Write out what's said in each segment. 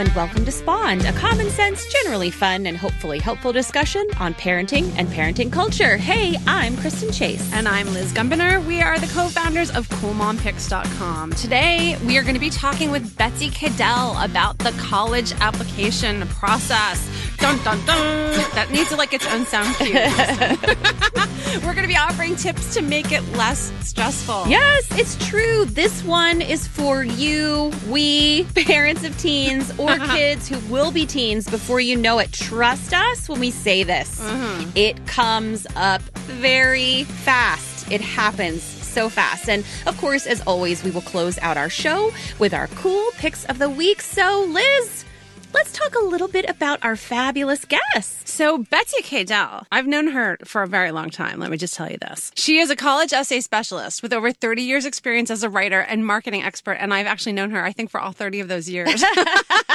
and welcome to Spawned, a common sense, generally fun, and hopefully helpful discussion on parenting and parenting culture. Hey, I'm Kristen Chase. And I'm Liz Gumbinner. We are the co founders of CoolMomPicks.com. Today, we are going to be talking with Betsy Cadell about the college application process. Dun, dun, dun. That needs to like its own sound cue. We're going to be offering tips to make it less stressful. Yes, it's true. This one is for you, we, parents of teens or kids who will be teens before you know it. Trust us when we say this. Mm-hmm. It comes up very fast. It happens so fast. And of course, as always, we will close out our show with our cool picks of the week. So, Liz, let's talk a little bit about our fabulous guest. So, Betsy Cadell, I've known her for a very long time. Let me just tell you this. She is a college essay specialist with over 30 years' experience as a writer and marketing expert. And I've actually known her, I think, for all 30 of those years.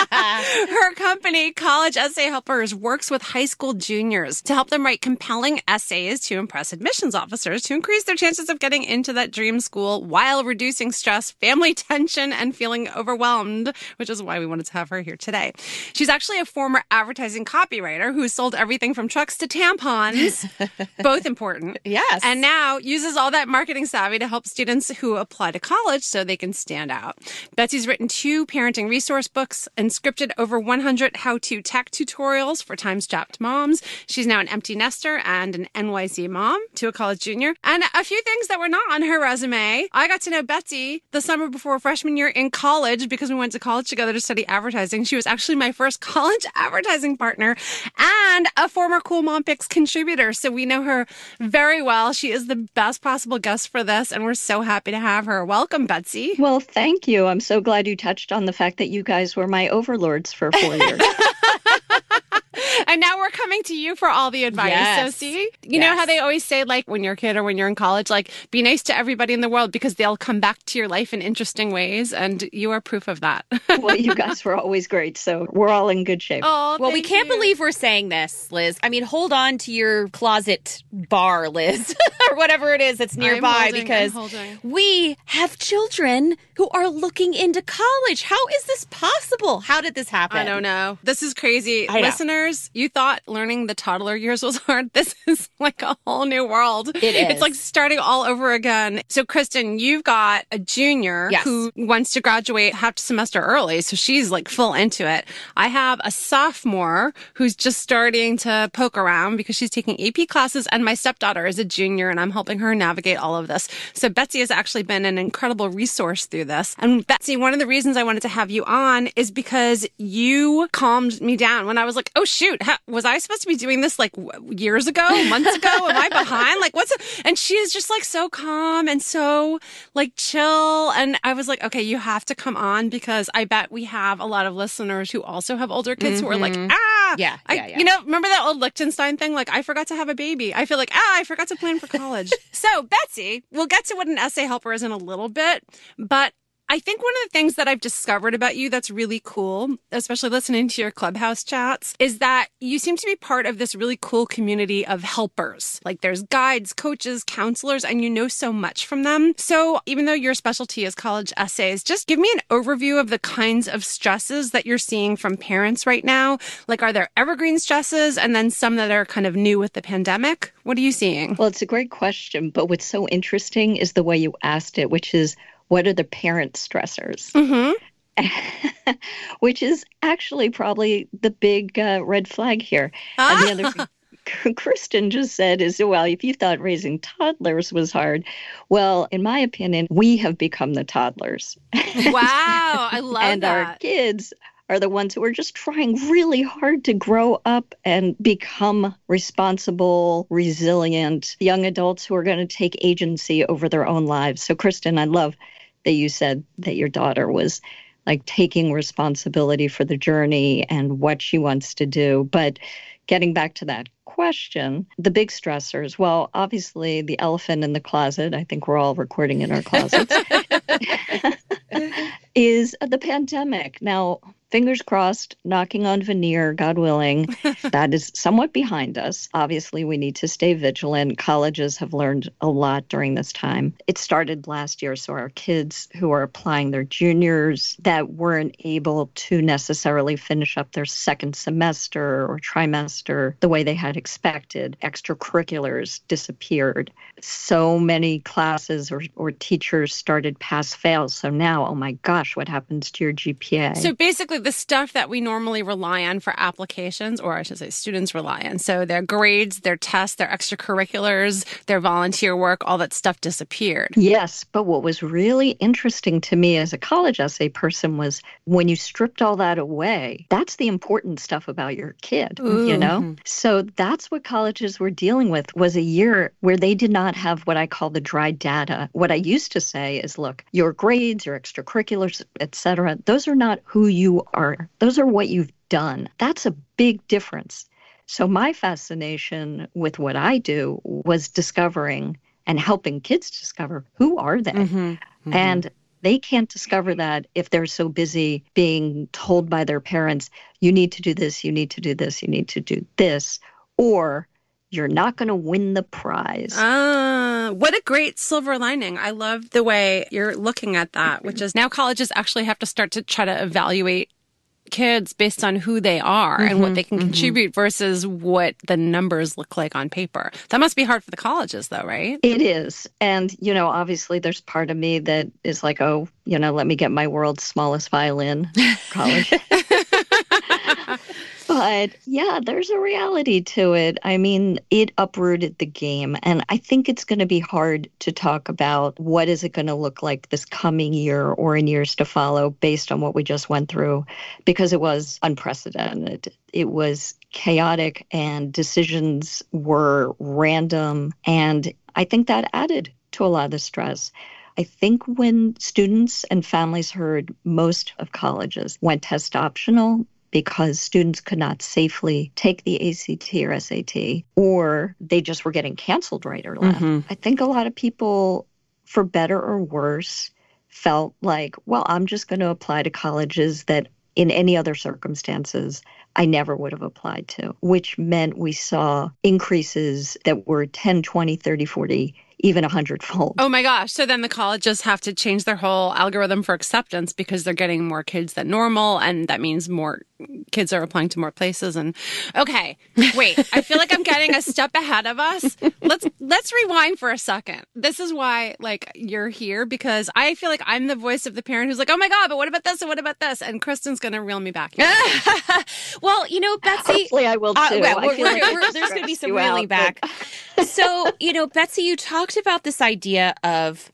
her company, College Essay Helpers, works with high school juniors to help them write compelling essays to impress admissions officers to increase their chances of getting into that dream school while reducing stress, family tension, and feeling overwhelmed, which is why we wanted to have her here today. She's actually a former advertising copywriter who sold everything from trucks to tampons, both important. Yes. And now uses all that marketing savvy to help students who apply to college so they can stand out. Betsy's written two parenting resource books and scripted over 100 how to tech tutorials for time strapped moms. She's now an empty nester and an NYC mom to a college junior. And a few things that were not on her resume. I got to know Betsy the summer before freshman year in college because we went to college together to study advertising. She was actually my first college advertising partner and a former Cool Mom Picks contributor. So we know her very well. She is the best possible guest for this, and we're so happy to have her. Welcome, Betsy. Well, thank you. I'm so glad you touched on the fact that you guys were my overlords for four years. and now we're coming to you for all the advice. Yes. So see, you know how they always say, like when you're a kid or when you're in college, like be nice to everybody in the world because they'll come back to your life in interesting ways, and you are proof of that. well, you guys were always great, so we're all in good shape. oh, Well, we can't you. believe we're saying this, Liz. I mean, hold on to your closet bar, Liz, or whatever it is that's nearby, holding, because we have children who are looking into college. How is this possible? How did this happen? I don't know. This is crazy. I know. Listeners, you thought learning the toddler years was hard. This is like a whole new world. It is. It's like starting all over again. So, Kristen, you've got a junior Yes. who wants to graduate half semester early. So she's like full into it. I have a sophomore who's just starting to poke around because she's taking AP classes. And my stepdaughter is a junior and I'm helping her navigate all of this. So Betsy has actually been an incredible resource through this. And Betsy, one of the reasons I wanted to have you on is because you calmed me down when I was like, oh shoot, was I supposed to be doing this like years ago, months ago? Am I behind? Like what's, and she is just like so calm and so like chill. And I was like, okay, you have to come on because I bet we have a lot of listeners who also have older kids who are like, ah, Mm-hmm. Yeah, I- yeah, yeah. you know, remember that old Lichtenstein thing? Like, I forgot to have a baby. I feel like, ah, I forgot to plan for college. so, Betsy, we'll get to what an essay helper is in a little bit, but I think one of the things that I've discovered about you that's really cool, especially listening to your clubhouse chats, is that you seem to be part of this really cool community of helpers. Like there's guides, coaches, counselors, and you know so much from them. So even though your specialty is college essays, just give me an overview of the kinds of stresses that you're seeing from parents right now. Like, are there evergreen stresses and then some that are kind of new with the pandemic? What are you seeing? Well, it's a great question, but what's so interesting is the way you asked it, which is what are the parent stressors? Mm-hmm. which is actually probably the big uh, red flag here. And the other thing Kristen just said is, well, if you thought raising toddlers was hard, well, in my opinion, we have become the toddlers. Wow, I love that. and our kids are the ones who are just trying really hard to grow up and become responsible, resilient young adults who are going to take agency over their own lives. So, Kristen, I love that you said that your daughter was like taking responsibility for the journey and what she wants to do. But getting back to that question, the big stressors, well, obviously the elephant in the closet, I think we're all recording in our closets, is the pandemic. Now, fingers crossed, knocking on veneer, God willing. that is somewhat behind us. Obviously, we need to stay vigilant. Colleges have learned a lot during this time. It started last year, so our kids who are applying their juniors that weren't able to necessarily finish up their second semester or trimester the way they had expected, extracurriculars disappeared. So many classes or, or teachers started pass fail. So now, oh my gosh, what happens to your GPA? So basically, the stuff that we normally rely on for applications, or I should say students rely on, so their grades, their tests, their extracurriculars, their volunteer work, all that stuff disappeared. Yes. But what was really interesting to me as a college essay person was when you stripped all that away, that's the important stuff about your kid, Ooh. you know? Mm-hmm. So that's what colleges were dealing with was a year where they did not have what I call the dry data. What I used to say is, look, your grades, your extracurriculars, etc., those are not who you are. Those are what you've done. That's a big difference. So, my fascination with what I do was discovering and helping kids discover who are they. Mm-hmm, mm-hmm. And they can't discover that if they're so busy being told by their parents, you need to do this, you need to do this, you need to do this, or you're not going to win the prize. Ah, what a great silver lining. I love the way you're looking at that, which is now colleges actually have to start to try to evaluate kids based on who they are mm-hmm, and what mm-hmm, they can mm-hmm. contribute versus what the numbers look like on paper. That must be hard for the colleges, though, right? It is. And, you know, obviously there's part of me that is like, oh, you know, let me get my world's smallest violin college. But yeah, there's a reality to it. I mean, it uprooted the game. And I think it's going to be hard to talk about what is it going to look like this coming year or in years to follow based on what we just went through because it was unprecedented. It was chaotic and decisions were random. And I think that added to a lot of the stress. I think when students and families heard most of colleges went test optional, because students could not safely take the ACT or SAT, or they just were getting canceled right or left. Mm-hmm. I think a lot of people, for better or worse, felt like, well, I'm just going to apply to colleges that in any other circumstances I never would have applied to, which meant we saw increases that were 10, 20, 30, 40 even a hundredfold. Oh my gosh. So then the colleges have to change their whole algorithm for acceptance because they're getting more kids than normal. And that means more kids are applying to more places. And okay, wait, I feel like I'm getting a step ahead of us. Let's, let's rewind for a second. This is why like you're here because I feel like I'm the voice of the parent who's like, oh my God, but what about this? And what about this? And Kristen's going to reel me back. well, you know, Betsy. Hopefully I will uh, too. Uh, we're, we're, we're, there's going to be some reeling back. so, you know, Betsy, you talked about this idea of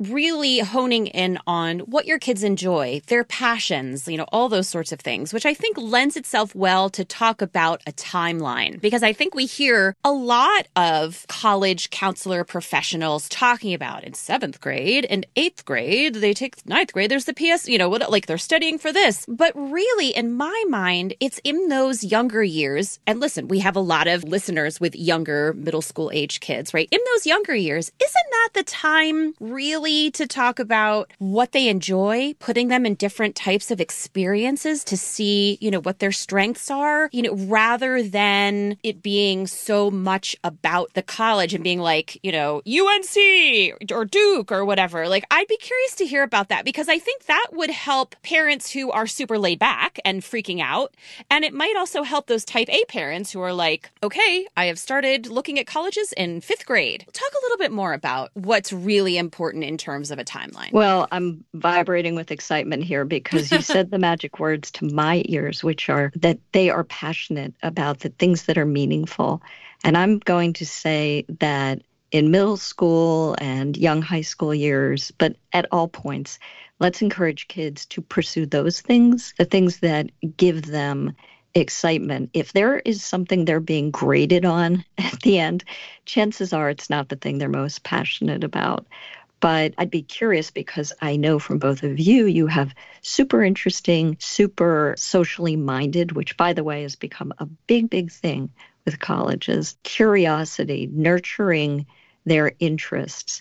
really honing in on what your kids enjoy, their passions, you know, all those sorts of things, which I think lends itself well to talk about a timeline because I think we hear a lot of college counselor professionals talking about in seventh grade and eighth grade, they take ninth grade, there's the PS, you know, what, like they're studying for this. But really, in my mind, it's in those younger years. And listen, we have a lot of listeners with younger middle school age kids, right? In those younger years, isn't that the time really? To talk about what they enjoy, putting them in different types of experiences to see, you know, what their strengths are, you know, rather than it being so much about the college and being like, you know, UNC or Duke or whatever. Like, I'd be curious to hear about that because I think that would help parents who are super laid back and freaking out. And it might also help those type A parents who are like, okay, I have started looking at colleges in fifth grade. Talk a little bit more about what's really important in terms of a timeline? Well, I'm vibrating with excitement here because you said the magic words to my ears, which are that they are passionate about the things that are meaningful. And I'm going to say that in middle school and young high school years, but at all points, let's encourage kids to pursue those things, the things that give them excitement. If there is something they're being graded on at the end, chances are it's not the thing they're most passionate about. But I'd be curious because I know from both of you, you have super interesting, super socially minded, which, by the way, has become a big, big thing with colleges. Curiosity, nurturing their interests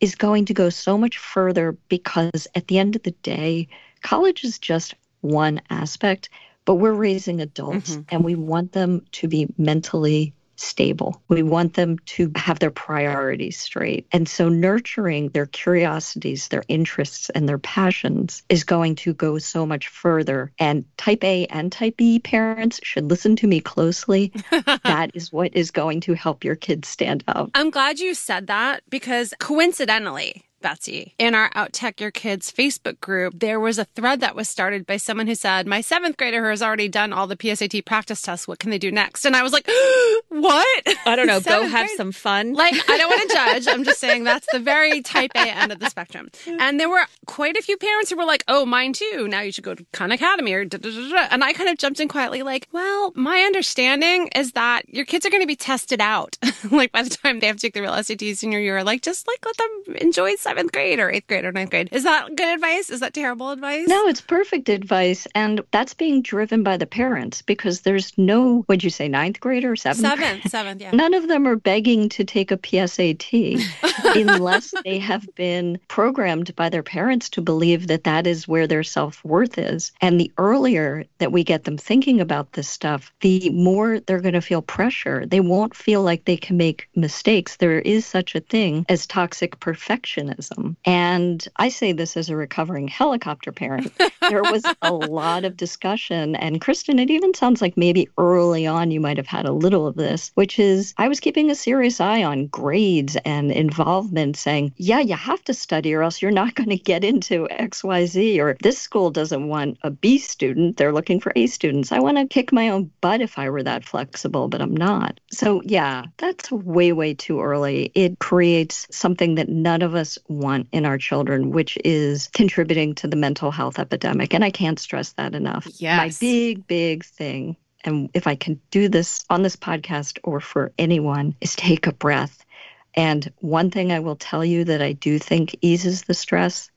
is going to go so much further because at the end of the day, college is just one aspect, but we're raising adults mm-hmm. and we want them to be mentally stable. We want them to have their priorities straight. And so nurturing their curiosities, their interests, and their passions is going to go so much further. And type A and type B parents should listen to me closely. that is what is going to help your kids stand up. I'm glad you said that because coincidentally, Betsy. In our Out Tech Your Kids Facebook group, there was a thread that was started by someone who said, My seventh grader has already done all the PSAT practice tests. What can they do next? And I was like, What? I don't know. go have grade? some fun. Like, I don't want to judge. I'm just saying that's the very type A end of the spectrum. And there were quite a few parents who were like, Oh, mine too. Now you should go to Khan Academy or da, da, da, da. And I kind of jumped in quietly, like, Well, my understanding is that your kids are going to be tested out. like, by the time they have to take the real SAT senior year, like, just like let them enjoy seventh grade or eighth grade or ninth grade. Is that good advice? Is that terrible advice? No, it's perfect advice. And that's being driven by the parents because there's no, would you say, ninth grade or seventh? Seventh, seventh, yeah. None of them are begging to take a PSAT unless they have been programmed by their parents to believe that that is where their self worth is. And the earlier that we get them thinking about this stuff, the more they're going to feel pressure. They won't feel like they can make mistakes. There is such a thing as toxic perfectionism. And I say this as a recovering helicopter parent. there was a lot of discussion. And Kristen, it even sounds like maybe early on you might have had a little of this, which is I was keeping a serious eye on grades and involvement, saying, yeah, you have to study or else you're not going to get into XYZ. Or this school doesn't want a B student, they're looking for A students. I want to kick my own butt if I were that flexible, but I'm not. So, yeah, that's way, way too early. It creates something that none of us want in our children, which is contributing to the mental health epidemic. And I can't stress that enough. Yes. My big, big thing, and if I can do this on this podcast or for anyone, is take a breath. And one thing I will tell you that I do think eases the stress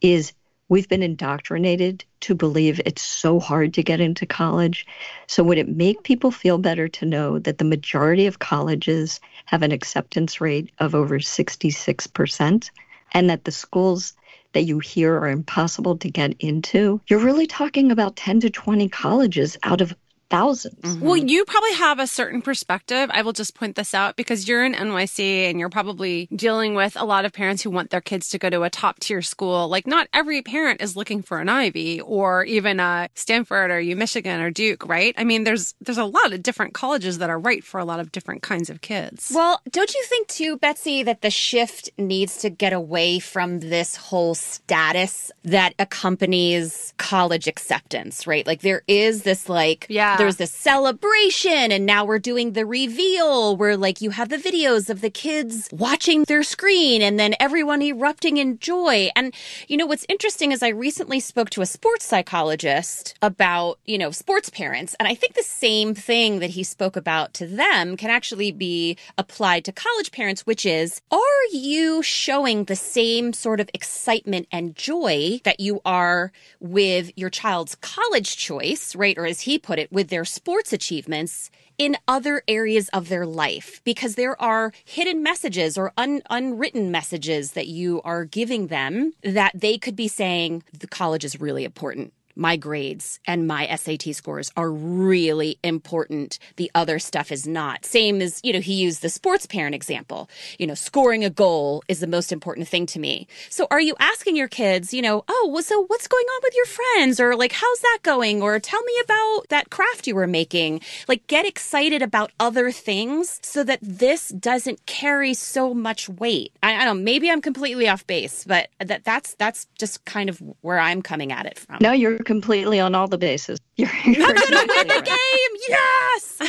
is we've been indoctrinated to believe it's so hard to get into college. So, would it make people feel better to know that the majority of colleges have an acceptance rate of over 66%? And that the schools that you hear are impossible to get into, you're really talking about 10 to 20 colleges out of 1000s mm-hmm. Well, you probably have a certain perspective. I will just point this out because you're in NYC and you're probably dealing with a lot of parents who want their kids to go to a top tier school. Like, not every parent is looking for an Ivy or even a Stanford or U Michigan or Duke, right? I mean, there's there's a lot of different colleges that are right for a lot of different kinds of kids. Well, don't you think too, Betsy, that the shift needs to get away from this whole status that accompanies college acceptance, right? Like, there is this like yeah there's this celebration and now we're doing the reveal where like you have the videos of the kids watching their screen and then everyone erupting in joy. And you know what's interesting is I recently spoke to a sports psychologist about, you know, sports parents and I think the same thing that he spoke about to them can actually be applied to college parents which is are you showing the same sort of excitement and joy that you are with your child's college choice, right? Or as he put it, with with their sports achievements in other areas of their life because there are hidden messages or un- unwritten messages that you are giving them that they could be saying the college is really important my grades and my SAT scores are really important. The other stuff is not. Same as, you know, he used the sports parent example. You know, scoring a goal is the most important thing to me. So are you asking your kids, you know, oh, well, so what's going on with your friends? Or like, how's that going? Or tell me about that craft you were making. Like, get excited about other things so that this doesn't carry so much weight. I, I don't know, maybe I'm completely off base, but that that's that's just kind of where I'm coming at it from. No, you're completely on all the bases. You're, you're I'm gonna win the game. Yes.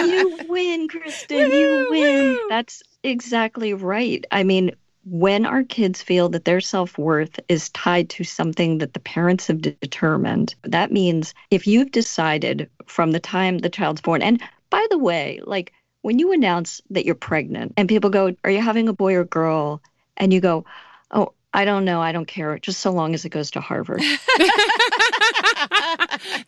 you win, Kristen. you win. That's exactly right. I mean, when our kids feel that their self worth is tied to something that the parents have determined, that means if you've decided from the time the child's born, and by the way, like when you announce that you're pregnant and people go, Are you having a boy or girl? And you go, Oh, I don't know. I don't care. Just so long as it goes to Harvard.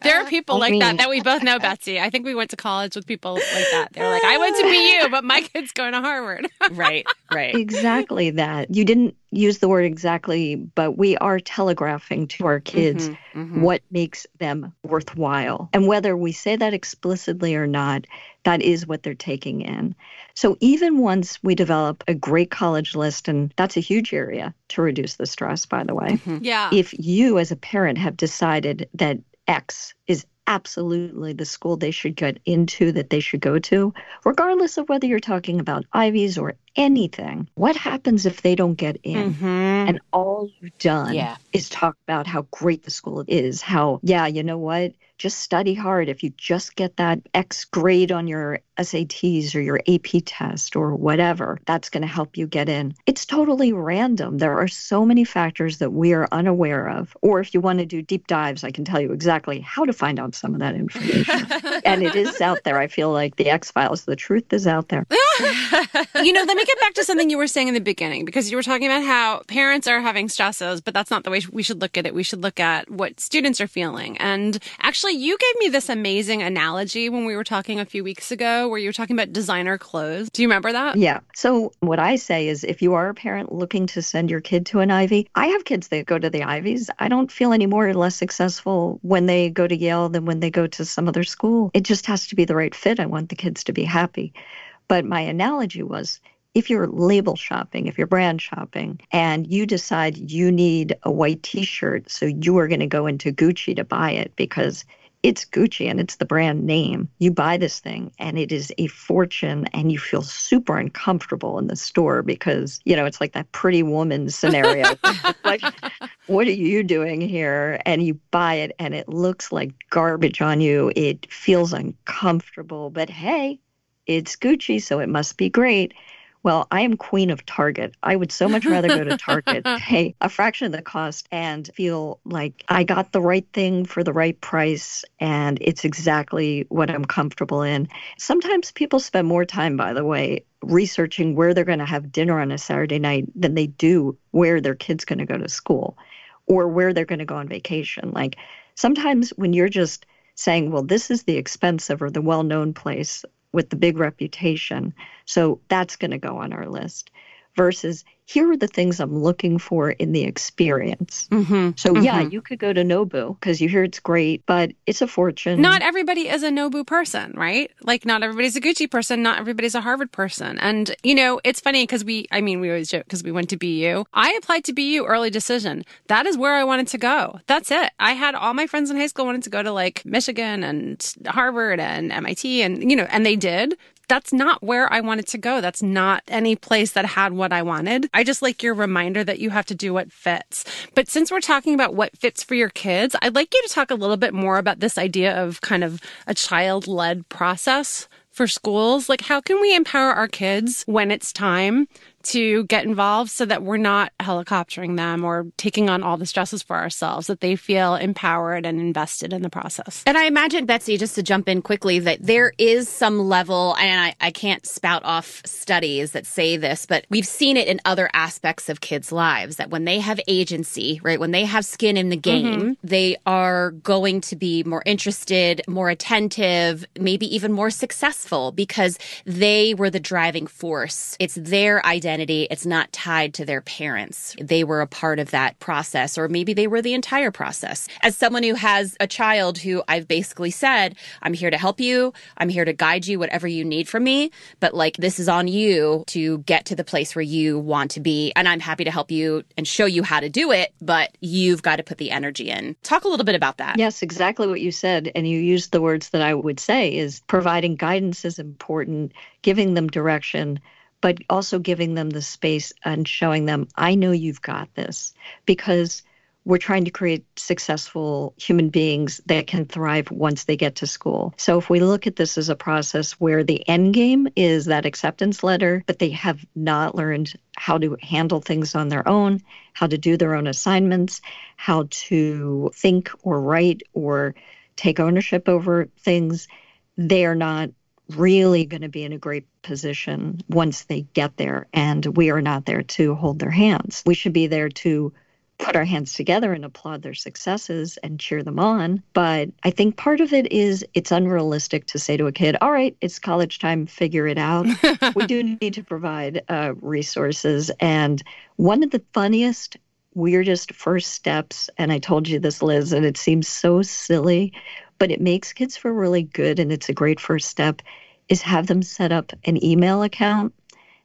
there are people I like mean, that that we both know, Betsy. I think we went to college with people like that. They're like, I went to BU, but my kid's going to Harvard. right, right. Exactly that. You didn't use the word exactly, but we are telegraphing to our kids mm-hmm, mm-hmm. what makes them worthwhile. And whether we say that explicitly or not, that is what they're taking in. So even once we develop a great college list, and that's a huge area to reduce the stress, by the way. Mm-hmm. Yeah. If you as a parent have decided that X is absolutely the school they should get into that they should go to, regardless of whether you're talking about Ivies or anything. What happens if they don't get in? Mm-hmm. And all you've done yeah. is talk about how great the school is, how, yeah, you know what? just study hard. If you just get that X grade on your SATs or your AP test or whatever, that's going to help you get in. It's totally random. There are so many factors that we are unaware of. Or if you want to do deep dives, I can tell you exactly how to find out some of that information. and it is out there. I feel like the X Files, the truth is out there. you know, let me get back to something you were saying in the beginning because you were talking about how parents are having stresses, but that's not the way we should look at it. We should look at what students are feeling. And actually, you gave me this amazing analogy when we were talking a few weeks ago where you were talking about designer clothes. Do you remember that? Yeah. So, what I say is if you are a parent looking to send your kid to an Ivy, I have kids that go to the Ivies. I don't feel any more or less successful when they go to Yale than when they go to some other school. It just has to be the right fit. I want the kids to be happy. But my analogy was if you're label shopping, if you're brand shopping, and you decide you need a white t shirt, so you are going to go into Gucci to buy it because it's Gucci and it's the brand name. You buy this thing and it is a fortune and you feel super uncomfortable in the store because, you know, it's like that pretty woman scenario. like, what are you doing here? And you buy it and it looks like garbage on you. It feels uncomfortable, but hey, it's Gucci, so it must be great. Well, I am queen of Target. I would so much rather go to Target, pay a fraction of the cost, and feel like I got the right thing for the right price and it's exactly what I'm comfortable in. Sometimes people spend more time, by the way, researching where they're going to have dinner on a Saturday night than they do where their kid's going to go to school or where they're going to go on vacation. Like sometimes when you're just saying, well, this is the expensive or the well known place with the big reputation. So that's going to go on our list versus here are the things I'm looking for in the experience. Mm-hmm, so, mm-hmm. yeah, you could go to Nobu because you hear it's great, but it's a fortune. Not everybody is a Nobu person, right? Like, not everybody's a Gucci person, not everybody's a Harvard person. And, you know, it's funny because we, I mean, we always joke because we went to BU. I applied to BU early decision. That is where I wanted to go. That's it. I had all my friends in high school wanted to go to like Michigan and Harvard and MIT and, you know, and they did that's not where I wanted to go. That's not any place that had what I wanted. I just like your reminder that you have to do what fits. But since we're talking about what fits for your kids, I'd like you to talk a little bit more about this idea of kind of a child led process for schools. Like, how can we empower our kids when it's time to get involved so that we're not helicoptering them or taking on all the stresses for ourselves, that they feel empowered and invested in the process. And I imagine, Betsy, just to jump in quickly, that there is some level, and I, I can't spout off studies that say this, but we've seen it in other aspects of kids' lives that when they have agency, right, when they have skin in the game, mm-hmm. they are going to be more interested, more attentive, maybe even more successful because they were the driving force. It's their identity identity. It's not tied to their parents. They were a part of that process, or maybe they were the entire process. As someone who has a child who I've basically said, I'm here to help you. I'm here to guide you, whatever you need from me. But like, this is on you to get to the place where you want to be. And I'm happy to help you and show you how to do it, but you've got to put the energy in. Talk a little bit about that. Yes, exactly what you said. And you used the words that I would say is providing guidance is important, giving them direction but also giving them the space and showing them, I know you've got this because we're trying to create successful human beings that can thrive once they get to school. So if we look at this as a process where the end game is that acceptance letter, but they have not learned how to handle things on their own, how to do their own assignments, how to think or write or take ownership over things, they are not really going to be in a great position once they get there. And we are not there to hold their hands. We should be there to put our hands together and applaud their successes and cheer them on. But I think part of it is it's unrealistic to say to a kid, all right, it's college time, figure it out. we do need to provide uh, resources. And one of the funniest, weirdest first steps, and I told you this, Liz, and it seems so silly, but it makes kids feel really good and it's a great first step, is have them set up an email account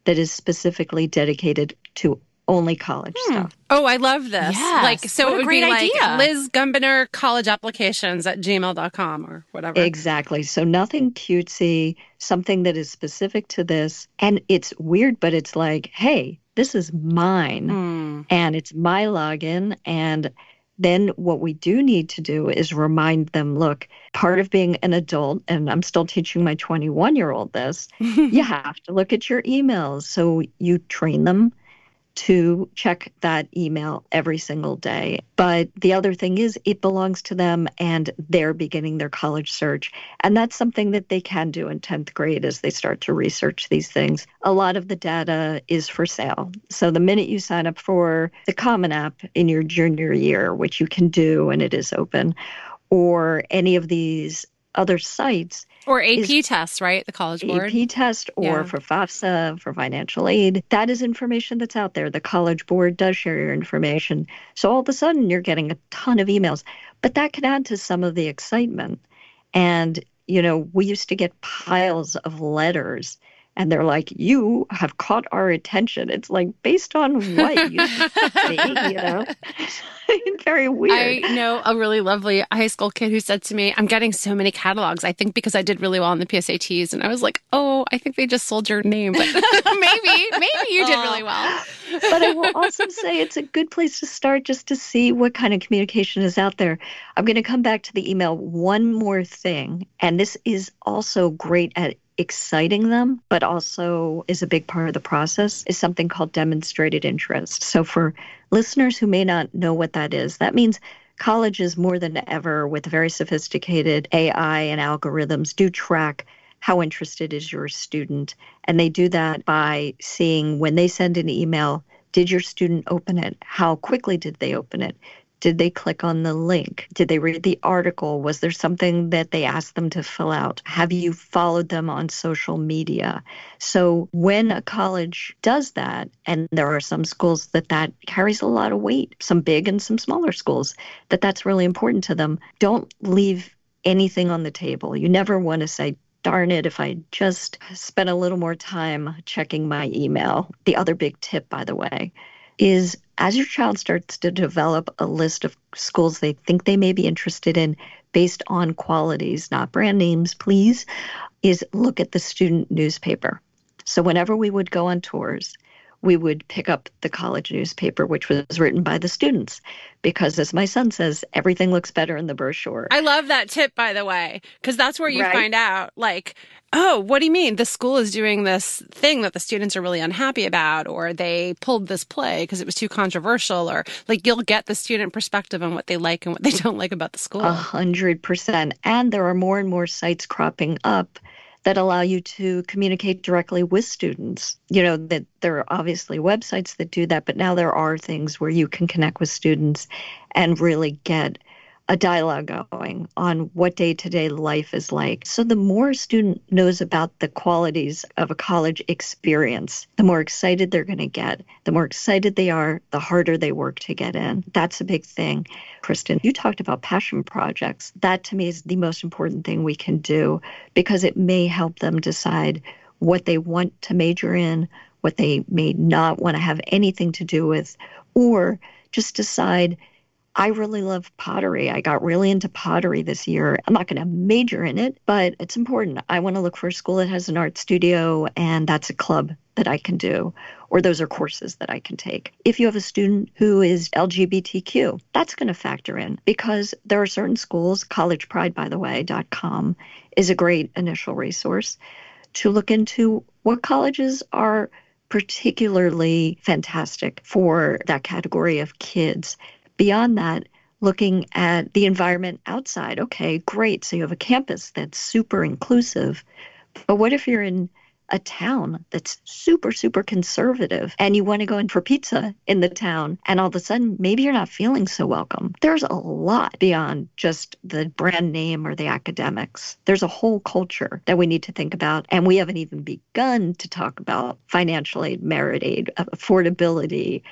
that is specifically dedicated to only college hmm. stuff. Oh, I love this. Yes. Like, so what it would be idea. like Liz Gumbinner college applications at gmail.com or whatever. Exactly. So nothing cutesy, something that is specific to this. And it's weird, but it's like, hey, this is mine hmm. and it's my login. And then what we do need to do is remind them look, part of being an adult, and I'm still teaching my 21 year old this, you have to look at your emails. So you train them to check that email every single day. But the other thing is, it belongs to them and they're beginning their college search. And that's something that they can do in 10th grade as they start to research these things. A lot of the data is for sale. So the minute you sign up for the Common App in your junior year, which you can do and it is open, or any of these other sites. Or AP is, tests, right? The College Board. AP test or yeah. for FAFSA, for financial aid. That is information that's out there. The College Board does share your information. So all of a sudden you're getting a ton of emails. But that can add to some of the excitement. And, you know, we used to get piles of letters and they're like, "You have caught our attention." It's like based on what you, you know. Very weird. I know a really lovely high school kid who said to me, I'm getting so many catalogs. I think because I did really well on the PSATs. And I was like, oh, I think they just sold your name. But maybe, maybe you did really well. but I will also say it's a good place to start just to see what kind of communication is out there. I'm going to come back to the email. One more thing, and this is also great at exciting them, but also is a big part of the process, is something called demonstrated interest. So, for listeners who may not know what that is, that means colleges more than ever with very sophisticated AI and algorithms do track how interested is your student. And they do that by seeing when they send an email, did your student open it? How quickly did they open it? Did they click on the link? Did they read the article? Was there something that they asked them to fill out? Have you followed them on social media? So when a college does that, and there are some schools that that carries a lot of weight, some big and some smaller schools, that that's really important to them, don't leave anything on the table. You never want to say, darn it, if I just spent a little more time checking my email. The other big tip, by the way, is as your child starts to develop a list of schools they think they may be interested in based on qualities, not brand names, please, is look at the student newspaper. So whenever we would go on tours, we would pick up the college newspaper, which was written by the students, because as my son says, everything looks better in the brochure. I love that tip, by the way, because that's where you right? find out, like, oh, what do you mean? The school is doing this thing that the students are really unhappy about, or they pulled this play because it was too controversial, or like you'll get the student perspective on what they like and what they don't like about the school. A hundred percent. And there are more and more sites cropping up that allow you to communicate directly with students. You know, that there are obviously websites that do that, but now there are things where you can connect with students and really get a dialogue going on what day to day life is like. So, the more a student knows about the qualities of a college experience, the more excited they're going to get. The more excited they are, the harder they work to get in. That's a big thing. Kristen, you talked about passion projects. That to me is the most important thing we can do because it may help them decide what they want to major in, what they may not want to have anything to do with, or just decide I really love pottery. I got really into pottery this year. I'm not going to major in it, but it's important. I want to look for a school that has an art studio, and that's a club that I can do, or those are courses that I can take. If you have a student who is LGBTQ, that's going to factor in because there are certain schools, collegepride, by the way, .com is a great initial resource to look into what colleges are particularly fantastic for that category of kids Beyond that, looking at the environment outside. Okay, great. So you have a campus that's super inclusive. But what if you're in a town that's super, super conservative and you want to go in for pizza in the town and all of a sudden maybe you're not feeling so welcome. There's a lot beyond just the brand name or the academics. There's a whole culture that we need to think about. And we haven't even begun to talk about financial aid, merit aid, affordability,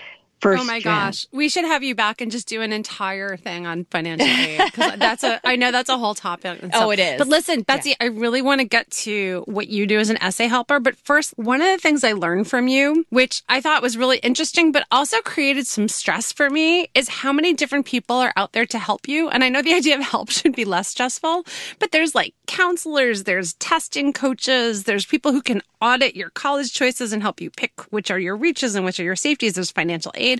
First oh my gosh, we should have you back and just do an entire thing on financial aid because that's a. I know that's a whole topic. Oh, it is. But listen, Betsy, yeah. I really want to get to what you do as an essay helper. But first, one of the things I learned from you, which I thought was really interesting, but also created some stress for me, is how many different people are out there to help you. And I know the idea of help should be less stressful, but there's like counselors, there's testing coaches, there's people who can audit your college choices and help you pick which are your reaches and which are your safeties. There's financial aid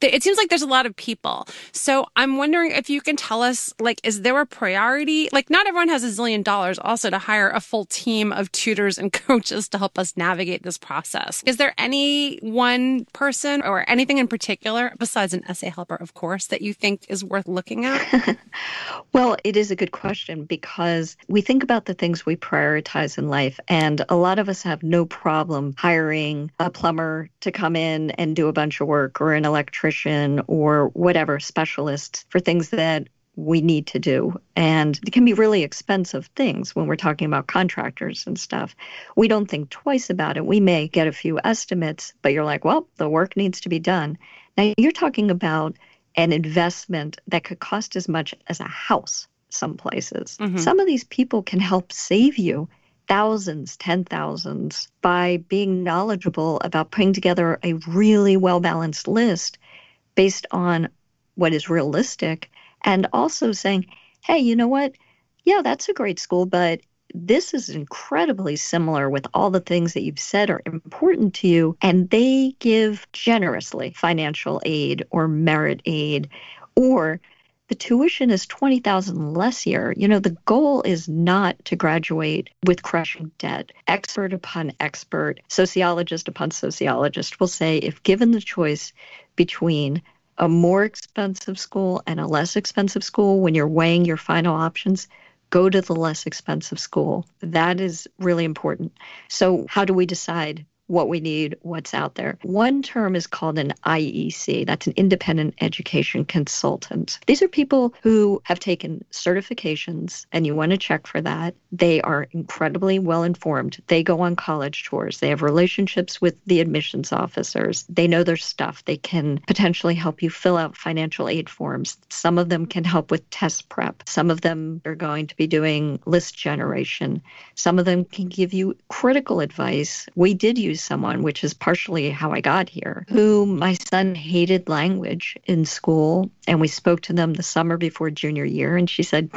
It seems like there's a lot of people. So I'm wondering if you can tell us, like, is there a priority? Like, not everyone has a zillion dollars also to hire a full team of tutors and coaches to help us navigate this process. Is there any one person or anything in particular, besides an essay helper, of course, that you think is worth looking at? well, it is a good question because we think about the things we prioritize in life, and a lot of us have no problem hiring a plumber to come in and do a bunch of work or an electrician or whatever specialist for things that we need to do. And it can be really expensive things when we're talking about contractors and stuff. We don't think twice about it. We may get a few estimates, but you're like, well, the work needs to be done. Now you're talking about an investment that could cost as much as a house some places. Mm-hmm. Some of these people can help save you thousands, ten thousands by being knowledgeable about putting together a really well balanced list based on what is realistic and also saying, hey, you know what? Yeah, that's a great school, but this is incredibly similar with all the things that you've said are important to you. And they give generously financial aid or merit aid or the tuition is 20,000 less year. You know, the goal is not to graduate with crushing debt. Expert upon expert, sociologist upon sociologist will say if given the choice between a more expensive school and a less expensive school when you're weighing your final options, go to the less expensive school. That is really important. So, how do we decide what we need, what's out there. One term is called an IEC, that's an independent education consultant. These are people who have taken certifications, and you want to check for that. They are incredibly well informed. They go on college tours, they have relationships with the admissions officers, they know their stuff. They can potentially help you fill out financial aid forms. Some of them can help with test prep, some of them are going to be doing list generation, some of them can give you critical advice. We did use someone, which is partially how I got here, who my son hated language in school. And we spoke to them the summer before junior year. And she said,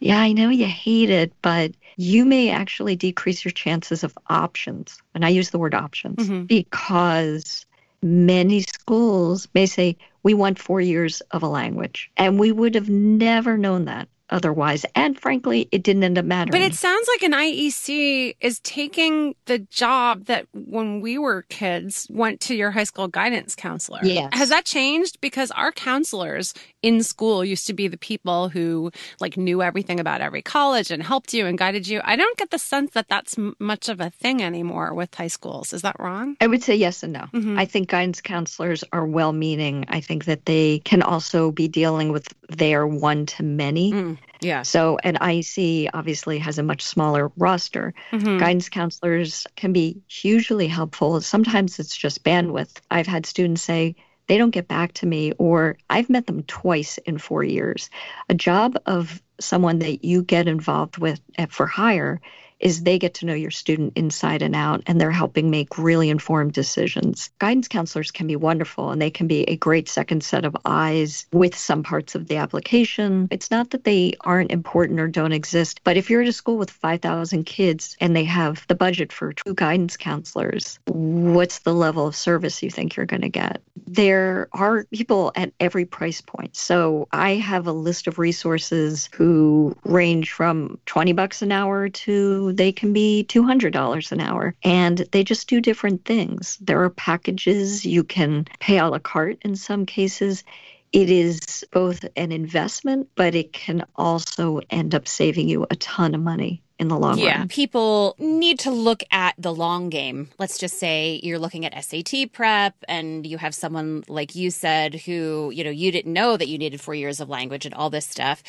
Yeah, I know you hate it, but you may actually decrease your chances of options. And I use the word options mm-hmm. because many schools may say, we want four years of a language. And we would have never known that otherwise. And frankly, it didn't end up mattering. But it sounds like an IEC is taking the job that when we were kids went to your high school guidance counselor. Yes. Has that changed? Because our counselors in school used to be the people who like knew everything about every college and helped you and guided you. I don't get the sense that that's m- much of a thing anymore with high schools. Is that wrong? I would say yes and no. Mm-hmm. I think guidance counselors are well meaning. I think that they can also be dealing with their one to many. Mm. Yeah. So an IEC obviously has a much smaller roster. Mm-hmm. Guidance counselors can be hugely helpful. Sometimes it's just bandwidth. I've had students say, they don't get back to me, or I've met them twice in four years. A job of someone that you get involved with for hire is they get to know your student inside and out and they're helping make really informed decisions. Guidance counselors can be wonderful and they can be a great second set of eyes with some parts of the application. It's not that they aren't important or don't exist, but if you're at a school with 5,000 kids and they have the budget for two guidance counselors, what's the level of service you think you're going to get? There are people at every price point. So I have a list of resources who range from 20 bucks an hour to they can be $200 an hour. And they just do different things. There are packages you can pay a la carte in some cases. It is both an investment, but it can also end up saving you a ton of money in the long yeah. run. People need to look at the long game. Let's just say you're looking at SAT prep and you have someone like you said who, you know, you didn't know that you needed 4 years of language and all this stuff.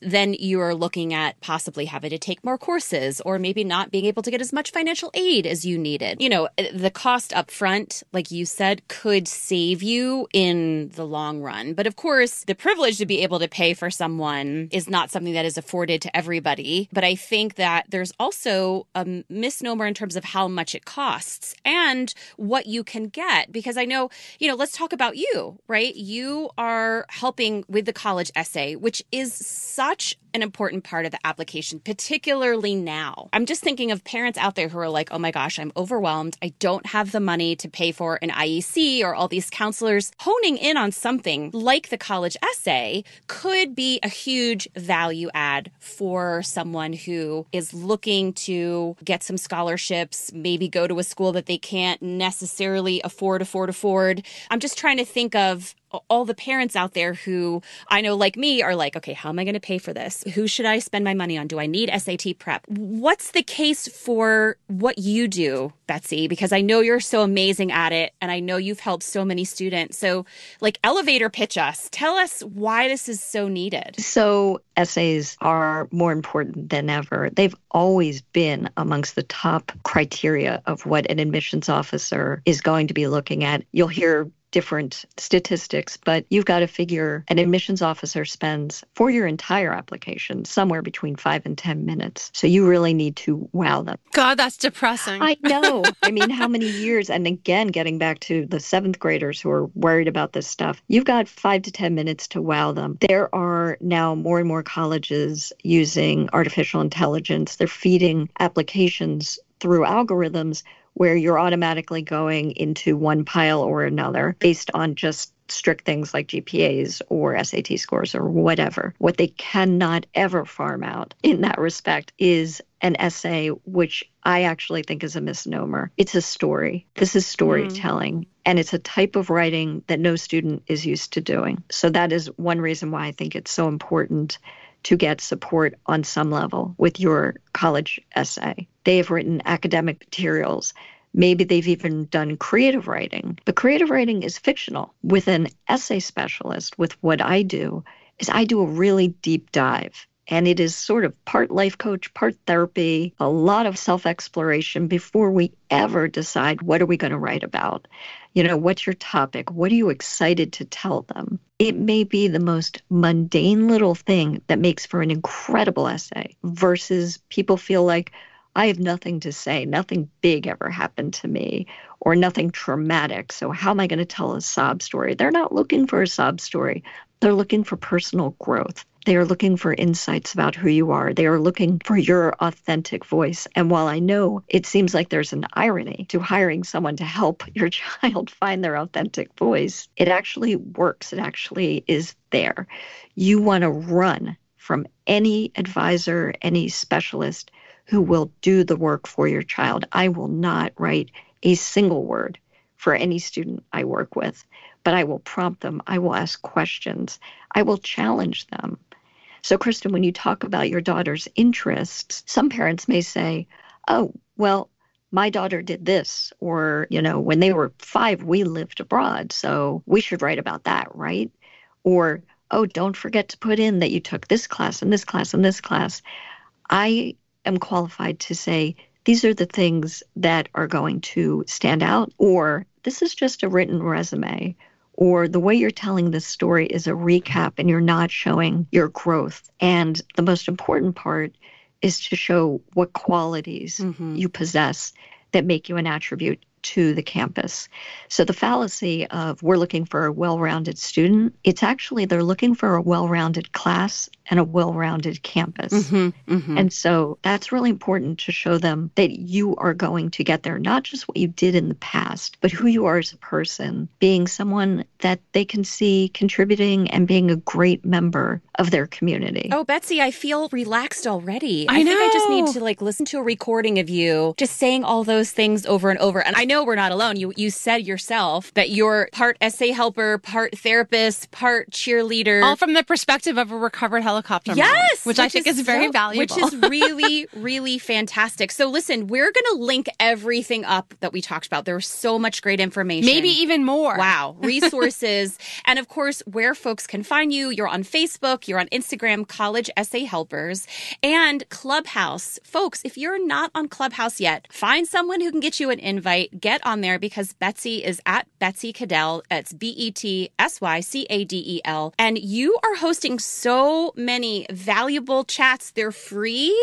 Then you are looking at possibly having to take more courses or maybe not being able to get as much financial aid as you needed. You know, uh, the cost up front, like you said, could save you in the long run. But of course, the privilege to be able to pay for someone is not something that is afforded to everybody. But I think that there's also a misnomer in terms of how much it costs and what you can get. Because I know, you know, let's talk about you, right? You are helping with the college essay, which is such an important part of the application, particularly now. I'm just thinking of parents out there who are like, oh my gosh, I'm overwhelmed. I don't have the money to pay for an IEC or all these counselors. Honing in on something like the college essay could be a huge value add for someone who is looking to get some scholarships, maybe go to a school that they can't necessarily afford, afford, afford. I'm just trying to think of all the parents out there who I know, like me, are like, okay, how am I going to pay for this? Who should I spend my money on? Do I need SAT prep? What's the case for what you do, Betsy? Because I know you're so amazing at it and I know you've helped so many students. So, like, elevator pitch us. Tell us why this is so needed. So, essays are more important than ever. They've always been amongst the top criteria of what an admissions officer is going to be looking at. You'll hear different statistics, but you've got to figure an admissions officer spends for your entire application somewhere between five and 10 minutes. So you really need to wow them. God, that's depressing. I know. I mean, how many years? And again, getting back to the seventh graders who are worried about this stuff, you've got five to 10 minutes to wow them. There are now more and more colleges using artificial intelligence, they're feeding applications through algorithms where you're automatically going into one pile or another based on just strict things like GPAs or SAT scores or whatever. What they cannot ever farm out in that respect is an essay, which I actually think is a misnomer. It's a story. This is storytelling. Mm. And it's a type of writing that no student is used to doing. So that is one reason why I think it's so important to get support on some level with your college essay. They have written academic materials. Maybe they've even done creative writing. But creative writing is fictional. With an essay specialist, with what I do, is I do a really deep dive. And it is sort of part life coach, part therapy, a lot of self exploration before we ever decide what are we going to write about. You know, what's your topic? What are you excited to tell them? It may be the most mundane little thing that makes for an incredible essay versus people feel like, I have nothing to say. Nothing big ever happened to me or nothing traumatic. So, how am I going to tell a sob story? They're not looking for a sob story, they're looking for personal growth. They are looking for insights about who you are. They are looking for your authentic voice. And while I know it seems like there's an irony to hiring someone to help your child find their authentic voice, it actually works. It actually is there. You want to run from any advisor, any specialist who will do the work for your child. I will not write a single word for any student I work with, but I will prompt them. I will ask questions. I will challenge them. So, Kristen, when you talk about your daughter's interests, some parents may say, oh, well, my daughter did this, or, you know, when they were five, we lived abroad, so we should write about that, right? Or, oh, don't forget to put in that you took this class and this class and this class. I am qualified to say these are the things that are going to stand out, or this is just a written resume, or the way you're telling this story is a recap and you're not showing your growth. And the most important part is to show what qualities mm-hmm. you possess that make you an attribute to the campus. So the fallacy of we're looking for a well rounded student, it's actually they're looking for a well rounded class and a well rounded campus. Mm-hmm, mm-hmm. And so that's really important to show them that you are going to get there, not just what you did in the past, but who you are as a person, being someone that they can see contributing and being a great member of their community. Oh, Betsy, I feel relaxed already. I, I think I just need to like listen to a recording of you just saying all those things over and over. And I know know we're not alone. You you said yourself that you're part essay helper, part therapist, part cheerleader. All from the perspective of a recovered helicopter mom, Yes, which, I think is, very so- valuable. Which is really, really fantastic. So listen, we're going to link everything up that we talked about. There was so much great information. maybe even more. Wow, resources. and of course, where folks can find you. You're on Facebook, you're on Instagram, College Essay Helpers, and Clubhouse. Folks, if you're not on Clubhouse yet, find someone who can get you an invite. Get on there because Betsy is at Betsy Cadell. It's B E T S Y C A D E L. And you are hosting so many valuable chats. They're free.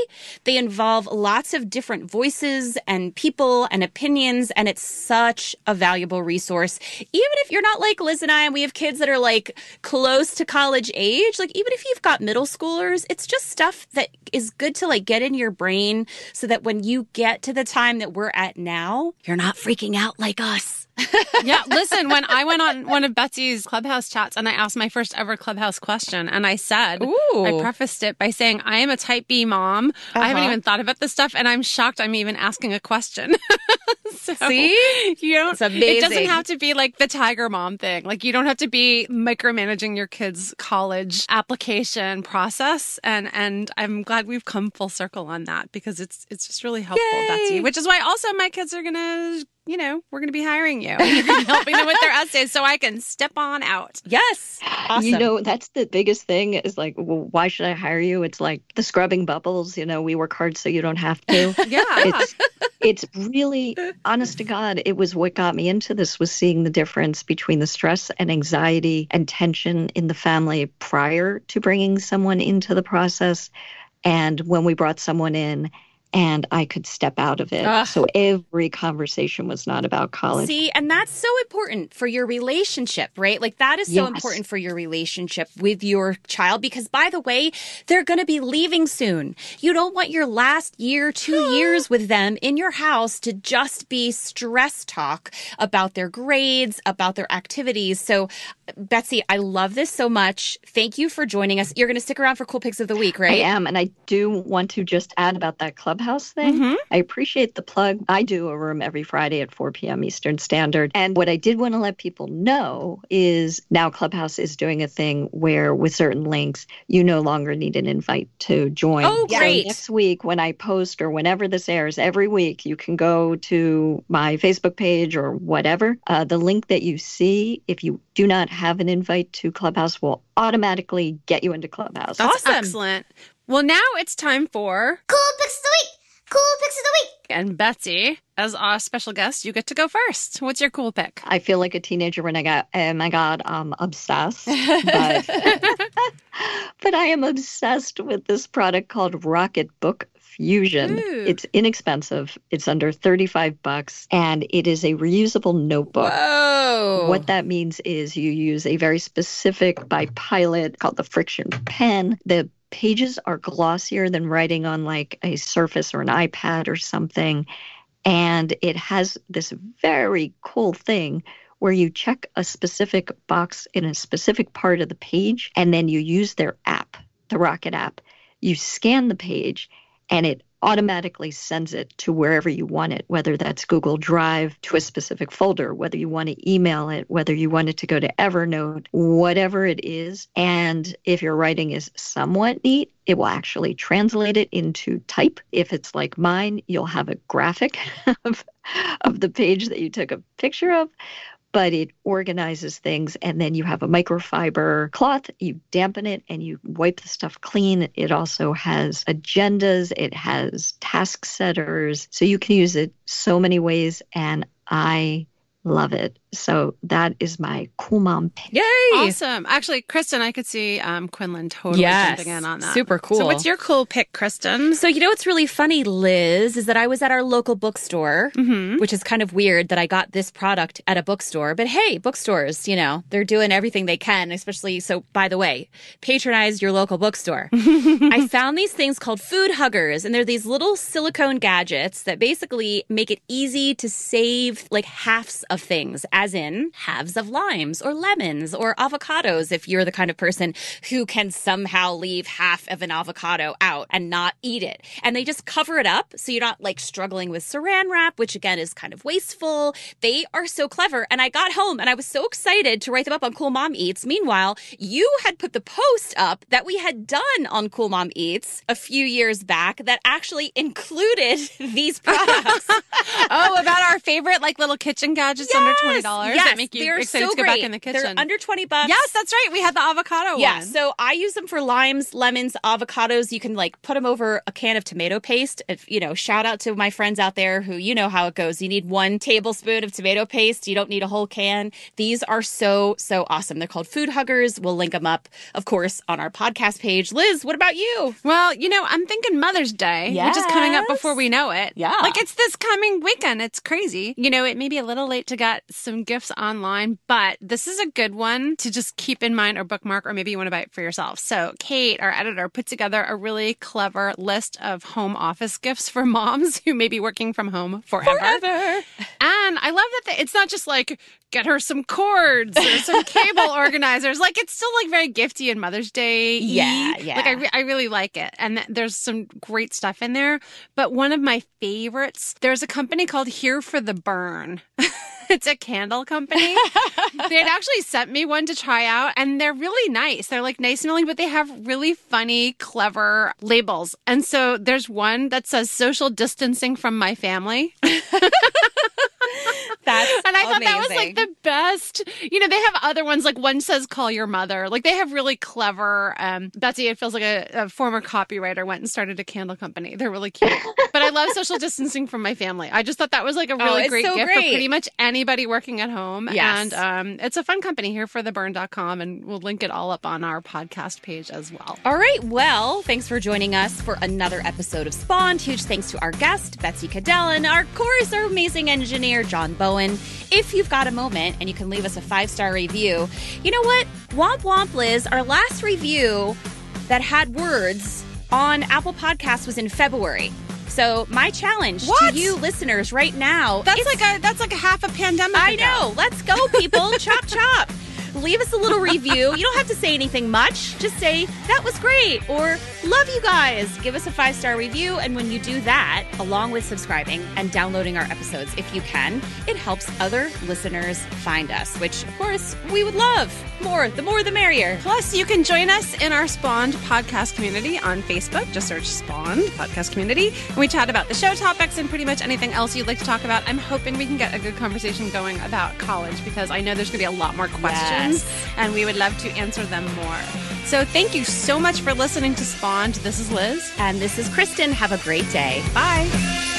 They involve lots of different voices and people and opinions. And it's such a valuable resource. Even if you're not like Liz and I, and we have kids that are like close to college age, like even if you've got middle schoolers, it's just stuff that is good to like get in your brain so that when you get to the time that we're at now, you're not freaking out like us. yeah, listen, when I went on one of Betsy's clubhouse chats and I asked my first ever clubhouse question, and I said, Ooh. I prefaced it by saying, I am a type B mom. I haven't Uh-huh. even thought about this stuff, and I'm shocked I'm even asking a question. so, See? You don't, It's It doesn't have to be like the tiger mom thing. Like, you don't have to be micromanaging your kids' college application process. And, and I'm glad we've come full circle on that because it's, it's just really helpful, Yay. Betsy, which is why also my kids are going to you know, we're going to be hiring you. You're gonna be helping them with their essays so I can step on out. Yes. Awesome. You know, that's the biggest thing is like, well, why should I hire you? It's like the scrubbing bubbles, you know, we work hard so you don't have to. Yeah. it's it's really honest to god it was what got me into this was seeing the difference between the stress and anxiety and tension in the family prior to bringing someone into the process and when we brought someone in and I could step out of it. Ugh. So every conversation was not about college. See, and that's so important for your relationship, right? Like that is so Yes. important for your relationship with your child because by the way, they're going to be leaving soon. You don't want your last year, 2 years with them in your house to just be stress talk about their grades, about their activities. So, Betsy, I love this so much. Thank you for joining us. You're going to stick around for cool picks of the week, right? I am, and I do want to just add about that clubhouse thing. Mhm. I appreciate the plug. I do a room every Friday at 4 p.m. Eastern Standard. And what I did want to let people know is now Clubhouse is doing a thing where, with certain links, you no longer need an invite to join. Oh, So great. next week, when I post or whenever this airs, every week, you can go to my Facebook page or whatever. Uh, the link that you see, if you do not have an invite to Clubhouse, will automatically get you into Clubhouse. That's Awesome. excellent. Well, now it's time for Cool picks of the week. Cool picks of the week. and Betsy, as our special guest, you get to go first. What's your cool pick? I feel like a teenager when I got, oh my God, I'm obsessed. But, but I am obsessed with this product called Rocket Book Fusion. Ooh. It's inexpensive. It's under 35 bucks and it is a reusable notebook. Whoa. What that means is you use a very specific by Pilot called the Friction pen. The pages are glossier than writing on like a Surface or an iPad or something. And it has this very cool thing where you check a specific box in a specific part of the page and then you use their app, the Rocket app. You scan the page and it automatically sends it to wherever you want it, whether that's Google Drive to a specific folder, whether you want to email it, whether you want it to go to Evernote, whatever it is. And if your writing is somewhat neat, it will actually translate it into type. If it's like mine, you'll have a graphic of, of the page that you took a picture of but it organizes things and then you have a microfiber cloth you dampen it and you wipe the stuff clean. It also has agendas it has task setters so you can use it so many ways and i love it so that is my cool mom pick Yay. Awesome. Actually, Kristen, I could see um, Quinlan totally Yes. jumping in on that. Super cool. So, what's your cool pick, Kristen? So, you know what's really funny, Liz, is that I was at our local bookstore, Mm-hmm. which is kind of weird that I got this product at a bookstore. But hey, bookstores, you know, they're doing everything they can, especially. So, by the way, patronize your local bookstore. I found these things called food huggers, and they're these little silicone gadgets that basically make it easy to save like halves of things as as in halves of limes or lemons or avocados if you're the kind of person who can somehow leave half of an avocado out and not eat it. And they just cover it up so you're not like struggling with saran wrap, which again is kind of wasteful. They are so clever. And I got home and I was so excited to write them up on Cool Mom Eats. Meanwhile, you had put the post up that we had done on Cool Mom Eats a few years back that actually included these products. oh, about our favorite like little kitchen gadgets under twenty dollars Yes, that make you they're excited so to go great. back in the kitchen. They're under 20 bucks. yes, that's right. We had the avocado Yeah, one. so I use them for limes, lemons, avocados. You can like put them over a can of tomato paste. If you know, shout out to my friends out there who you know how it goes. You need one tablespoon of tomato paste. You don't need a whole can. These are so so awesome. They're called Food Huggers. We'll link them up, of course, on our podcast page. Liz, what about you? Well, you know, I'm thinking Mother's Day, which is coming up before we know it. Yeah. Like it's this coming weekend. It's crazy. You know, it may be a little late to get some gifts online, but this is a good one to just keep in mind or bookmark, or maybe you want to buy it for yourself. So, Kate, our editor, put together a really clever list of home office gifts for moms who may be working from home forever. And I love that they, it's not just like get her some cords or some cable organizers. Like it's still like very gifty and Mother's Day. Yeah, yeah. Like I, re- I really like it, and th- there's some great stuff in there. But one of my favorites, there's a company called Here for the Burn. it's a candle company. they had actually sent me one to try out, and they're really nice. They're like nice smelling, but they have really funny, clever labels. And so there's one that says social distancing from my family. That's And I thought that was like the best. You know, they have other ones like one says call your mother. Like they have really clever um Betsy, it feels like a, a former copywriter went and started a candle company. They're really cute. but I love social distancing from my family. I just thought that was like a really Oh, great so gift great. for pretty much anybody working at home. Yes. And um it's a fun company here for theburn.com and we'll link it all up on our podcast page as well. All right. Well, thanks for joining us for another episode of Spawned. Huge thanks to our guest, Betsy Cadell, and our chorus, our amazing engineer, John Bowen. And if you've got a moment and you can leave us a five star review, you know what? Womp Womp Liz, our last review that had words on Apple Podcasts was in February. So my challenge What? to you listeners right now That's like a that's like a half a pandemic. I ago. know. Let's go, people. chop, chop. Leave us a little review. You don't have to say anything much. Just say, that was great, or love you guys. Give us a five star review. And when you do that, along with subscribing and downloading our episodes, if you can, it helps other listeners find us, which, of course, we would love. More, the more the merrier. Plus, you can join us in our Spawned podcast community on Facebook. Just search Spawned podcast community. And we chat about the show topics and pretty much anything else you'd like to talk about. I'm hoping we can get a good conversation going about college because I know there's going to be a lot more questions. And we would love to answer them more. So, thank you so much for listening to Spawned. This is Liz. And this is Kristen. Have a great day. Bye.